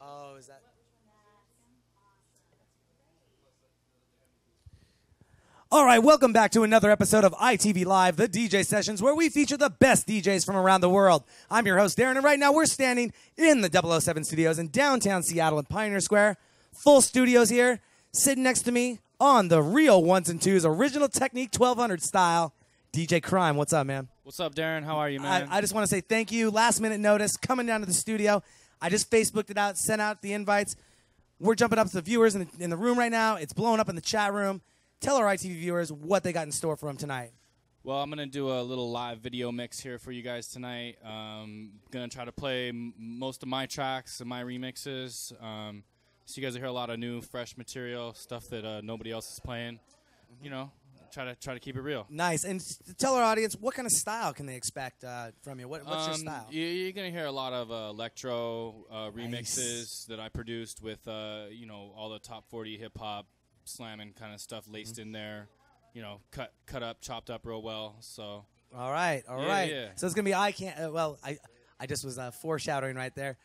Oh, is that? All right, welcome back to another episode of ITV Live, the DJ sessions, where we feature the best DJs from around the world. I'm your host, Darren, and right now we're standing in the 007 studios in downtown Seattle at Pioneer Square. Full studios here. Sitting next to me on the real ones and twos, original Technics 1200 style, DJ Crime. What's up, man? What's up, Darren? How are you, man? I, I just want to say thank you. Last minute notice, coming down to the studio. I just Facebooked it out, sent out the invites. We're jumping up to the viewers in the, in the room right now. It's blowing up in the chat room. Tell our ITV viewers what they got in store for them tonight. well, I'm gonna do a little live video mix here for you guys tonight. Um, gonna try to play m- most of my tracks and my remixes. Um, so you guys will hear a lot of new, fresh material, stuff that uh, nobody else is playing. You know, try to try to keep it real. Nice. And s- tell our audience what kind of style can they expect uh, from you? What, what's your Um, style? you- You're gonna hear a lot of uh, electro uh, remixes that I produced with, uh, you know, all the top 40 hip hop, slamming kind of stuff laced Mm-hmm. in there. You know, cut cut up, chopped up real well. So All right, all right. Yeah, yeah. So it's gonna be I can't. Uh, well, I I just was uh, foreshadowing right there.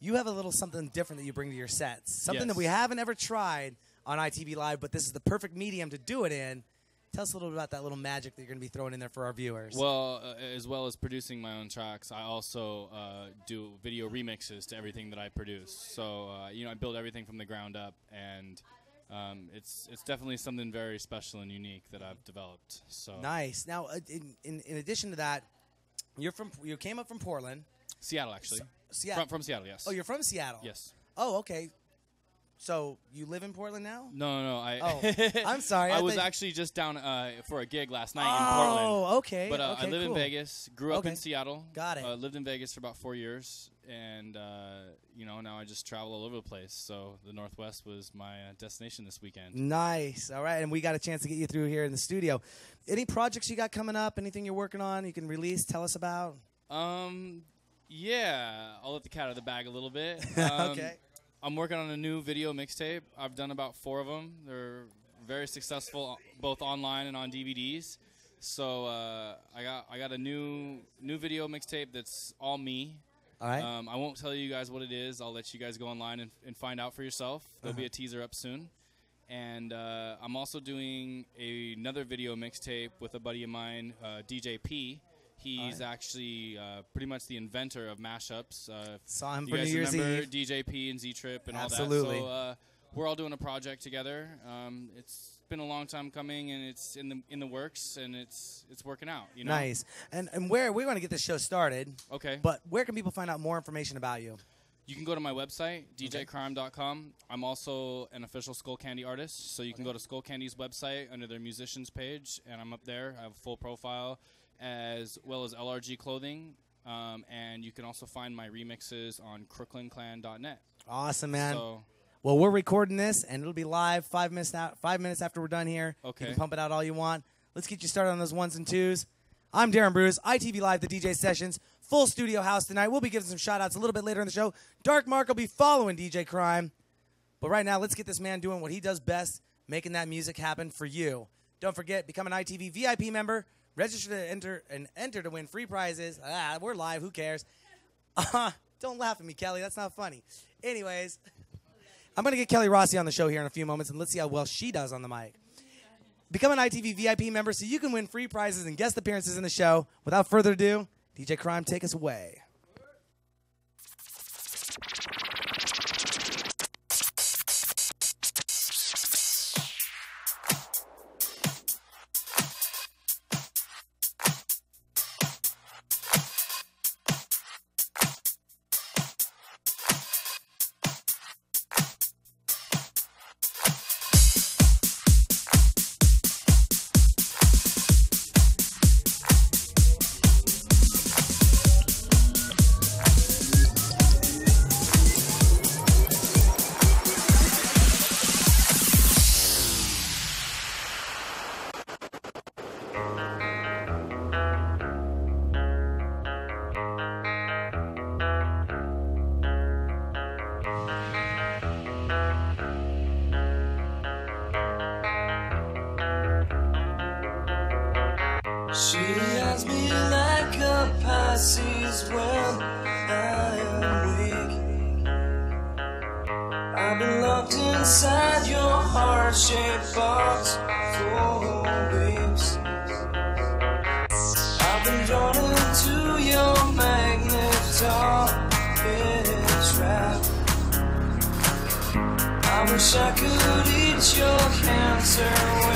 You have a little something different that you bring to your sets. Something that Yes. we haven't ever tried on ITV Live, but this is the perfect medium to do it in. Tell us a little bit about that little magic that you're gonna be throwing in there for our viewers. Well, uh, as well as producing my own tracks, I also uh, do video remixes to everything that I produce. So uh, you know, I build everything from the ground up, and um, it's it's definitely something very special and unique that I've developed. So nice. Now, uh, in, in in addition to that, you're from you came up from Portland. Seattle, actually, Seattle. from, from Seattle, yes. oh, you're from Seattle. yes. Oh, okay. So you live in Portland now? No, no, no. I. Oh, I'm sorry, I I, was actually just down uh, for a gig last night in Portland. Oh, okay. But uh, okay, I live cool. in Vegas. Grew up Okay. in Seattle. Got it. Uh, lived in Vegas for about four years, and uh, you know now I just travel all over the place. So the Northwest was my uh, destination this weekend. Nice. All right, and we got a chance to get you through here in the studio. Any projects you got coming up? Anything you're working on? You can release. Tell us about. Um, yeah, I'll let the cat out of the bag a little bit. Um, okay. I'm working on a new video mixtape. I've done about four of them. They're very successful, both online and on DVDs. So uh, I got I got a new new video mixtape that's all me. All right. Um, I won't tell you guys what it is. I'll let you guys go online and, and find out for yourself. There'll be a teaser up soon. And uh, I'm also doing a, another video mixtape with a buddy of mine, uh, DJ P. He's actually uh, pretty much the inventor of mashups. Uh, Saw him for New Year's Eve. DJ P and Z Trip and Absolutely. all that. So uh, we're all doing a project together. Um, it's been a long time coming, and it's in the in the works, and it's it's working out. You know. Nice. And and where we want to get this show started, Okay. but where can people find out more information about you? You can go to my website, djcrime.com. I'm also an official Skullcandy artist, so you can go to Skullcandy's website under their musicians page, and I'm up there. I have a full profile, as well as LRG clothing, um, and you can also find my remixes on CrooklynClan.net. Awesome, man. So well, we're recording this, and it'll be live five minutes out. Five minutes after we're done here. Okay. You can pump it out all you want. Let's get you started on those ones and twos. I'm Darren Bruce, ITV Live, the DJ Sessions, full studio house tonight. We'll be giving some shout outs a little bit later in the show. Dark Mark will be following DJ Crime. But right now, let's get this man doing what he does best, making that music happen for you. Don't forget, become an ITV VIP member, register to enter and enter to win free prizes. Ah, we're live, who cares? Uh, don't laugh at me, Kelly. That's not funny. Anyways, I'm going to get Kelly Rossi on the show here in a few moments, and let's see how well she does on the mic. Become an ITV VIP member so you can win free prizes and guest appearances in the show. Without further ado, DJ Crime, take us away. Wish I could eat your cancer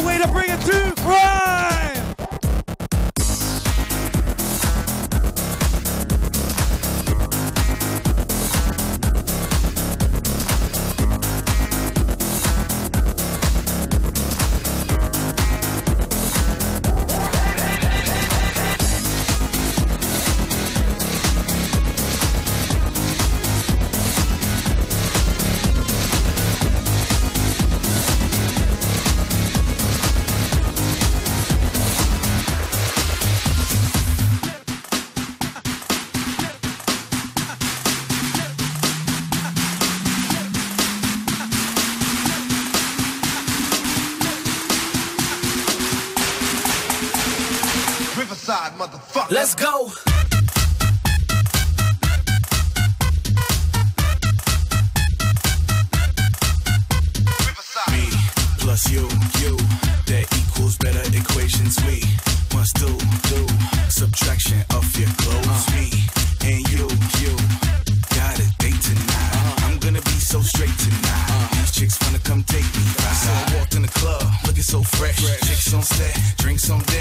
the way to bring it to! Let's go. Me plus you, you, that equals better equations. We must do, do, subtraction of your clothes. Uh. Me and you, you, got a date tonight. Uh. I'm gonna be so straight tonight. Uh. These chicks wanna come take me. So I walked in the club, looking so fresh. Chicks on set, drinks on deck.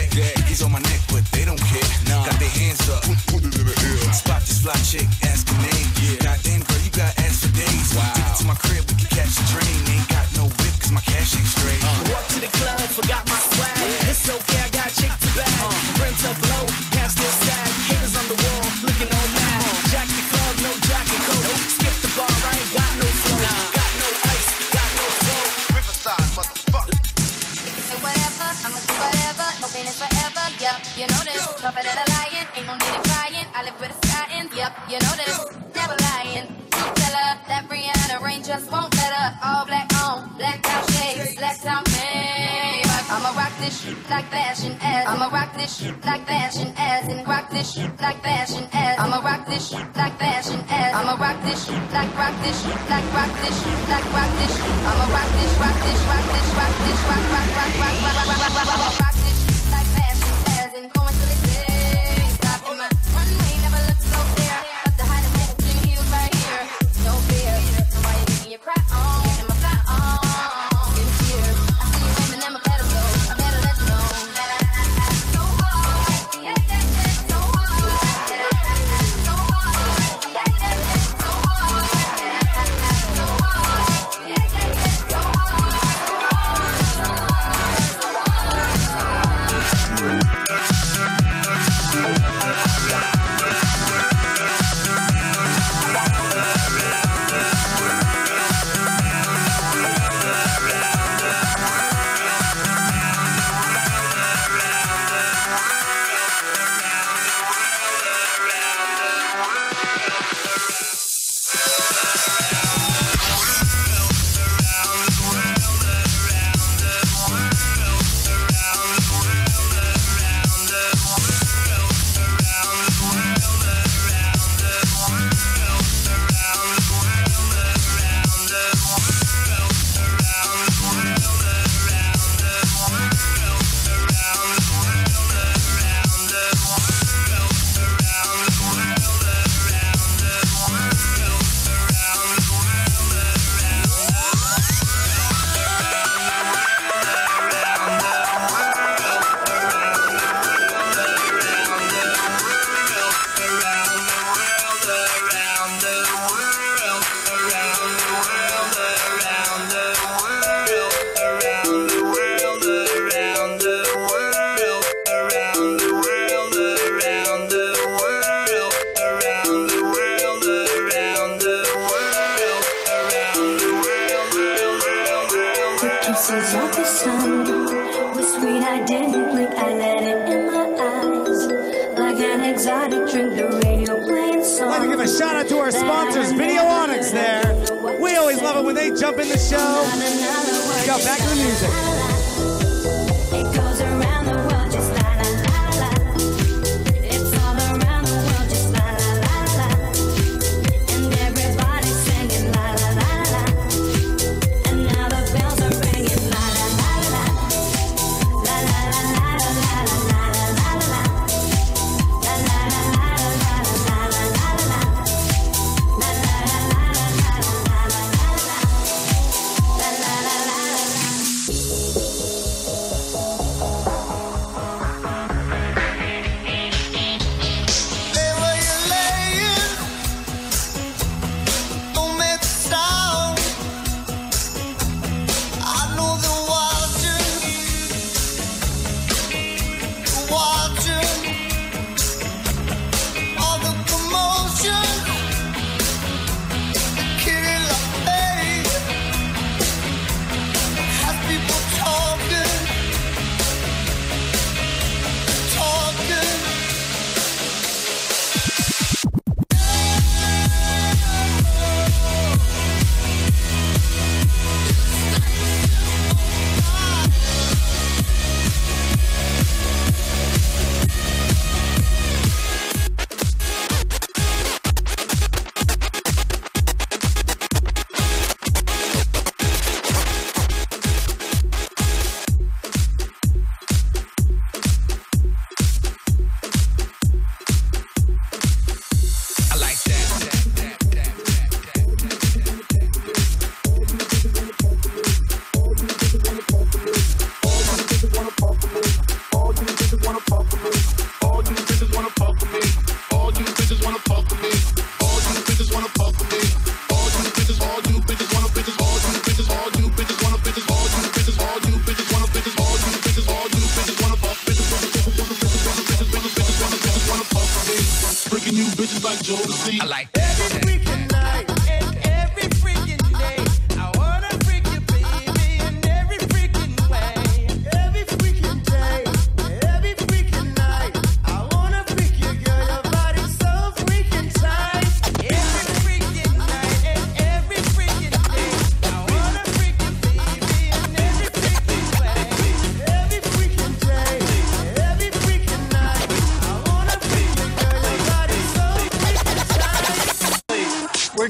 Yep. You know this. Tougher than a lion, ain't no need in crying. I live with a scion, yep. You know this. Never lying. Tell her that Brianna Rain just won't let her. All black on, black out shades, black out man. I'ma rock this shit like fashion as. I'ma rock this shit like fashion as. And rock this shit like fashion as. I'ma rock this shit like fashion as. I'ma rock this shit like rock this shit like rock this shit like rock this shit. I'ma rock this, rock this, rock this, rock this, rock, rock, rock, rock, rock, rock, rock, rock, rock, rock, the sun was sweet. I didn't blink. I let it in my eyes like an exotic drink. The radio playing songs. I'd like to give a shout out to our sponsors, Video Onyx. There, we always love it when they jump in the show. Let's back to the music.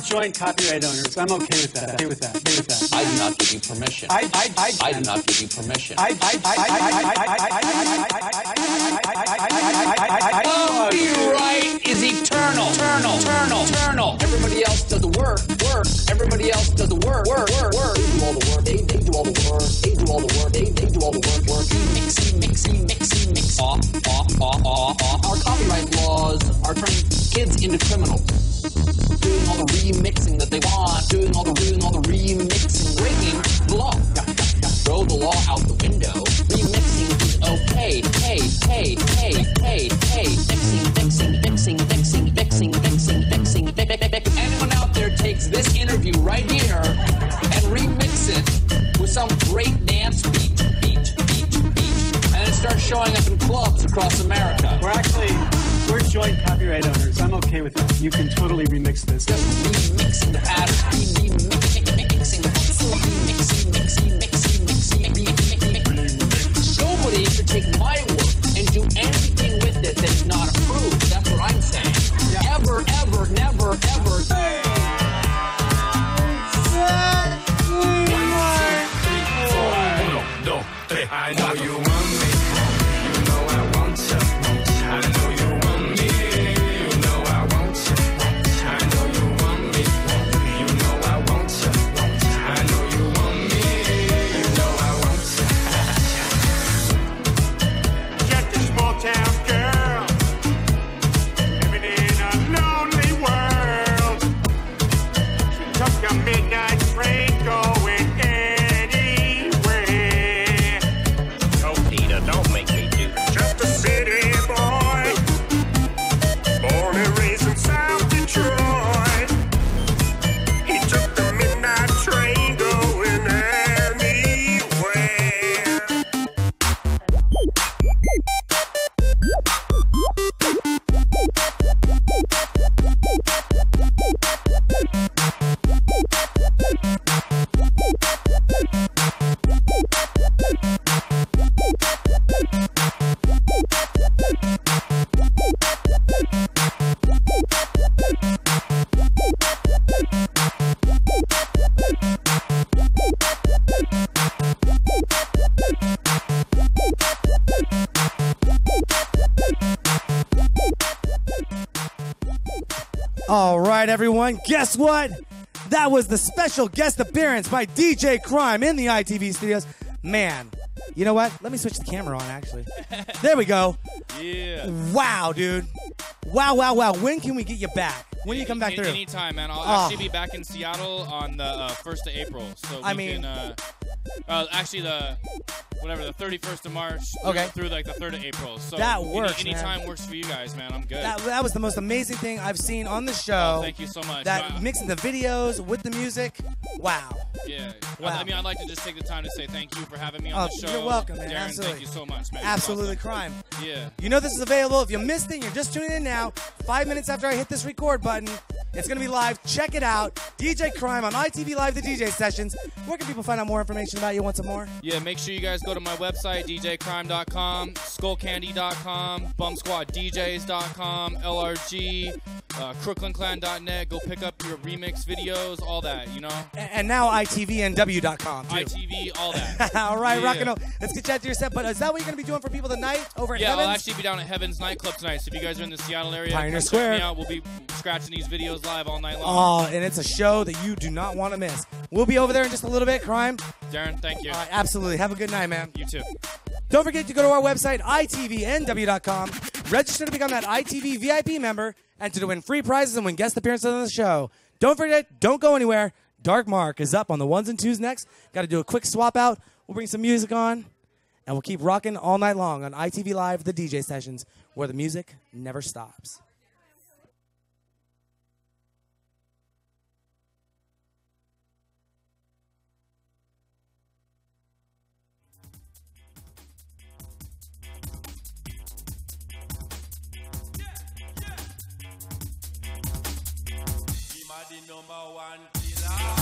Joint copyright owners. I'm okay with that. Okay with that. Okay with that. I do not give you permission. I I I I do not give you permission. I I I I I I I I I I I I I I I I I Copyright is eternal. Eternal. Eternal. Eternal. Everybody else does the work. Work. Everybody else does the work. Work. Work. Work. They do all the work. They, they do all the work. They do all the work. They, they do all the work. Work. Mixing, mixing, mixing, mix. Off, off, off, off, off. Our copyright laws are turning kids into criminals. Doing all the remixing that they want. Doing all the doing all the remixing. Breaking the law. Throw the law out the window. Remixing is okay. Hey, hey, hey, hey, hey. Mixing, mixing, mixing. Mix, mix, mix. If anyone out there takes this interview right here and remix it with some great dance beat, beat, beat, beat, and it starts showing up in clubs across America. We're actually we're joint copyright owners. I'm okay with it. You can totally remix this. Nobody should take my All right, everyone. Guess what? That was the special guest appearance by DJ Crime in the ITV studios. Man, you know what? Let me switch the camera on, actually. There we go. Yeah. Wow, dude. Wow, wow, wow. When can we get you back? When you come back Any- through? Anytime, man. I'll Oh. actually be back in Seattle on the uh, 1st of April. So we I mean- can, uh, uh, actually the whatever the 31st of March Okay. through like the 3rd of April. So That any- works, man. Anytime works for you guys, man. I'm good. That, that was the most amazing thing I've seen on the show. Oh, thank you so much. That Wow. mixing the videos with the music. Wow. Yeah. Wow. I, I mean, I'd like to just take the time to say thank you for having me on oh, the show. you're welcome, man. Darren, Absolutely. thank you so much, man. Absolutely awesome. crime. Yeah. You know this is available. If you missed it, you're just tuning in now. Five minutes after I hit this record button, it's going to be live. Check it out. DJ Crime on ITV Live, the DJ sessions. Where can people find out more information about you? Want some more? Yeah, make sure you guys go to my website, djcrime.com, skullcandy.com, bumsquaddjs.com, LRG, uh, crooklynclan.net. Go pick up your remix videos, all that, you know? And now ITVNW.com. Too. ITV, all that. All right, Yeah. rock and roll. Let's get chat to your set. But is that what you're going to be doing for people tonight over at Yeah, I'll actually be down at Heaven's nightclub tonight. So if you guys are in the Seattle area, Pioneer Square. out. We'll be scratching these videos live all night long. Oh, and it's a show that you do not want to miss. We'll be over there in just a little bit, Crime. Darren, thank you. All right, absolutely. Have a good night, man. You too. Don't forget to go to our website, itvnw.com, register to become that ITV VIP member, and to win free prizes and win guest appearances on the show. Don't forget, don't go anywhere. Dark Mark is up on the ones and twos next. Got to do a quick swap out. We'll bring some music on, and we'll keep rocking all night long on ITV Live, the DJ sessions, where the music never stops. The number one killer.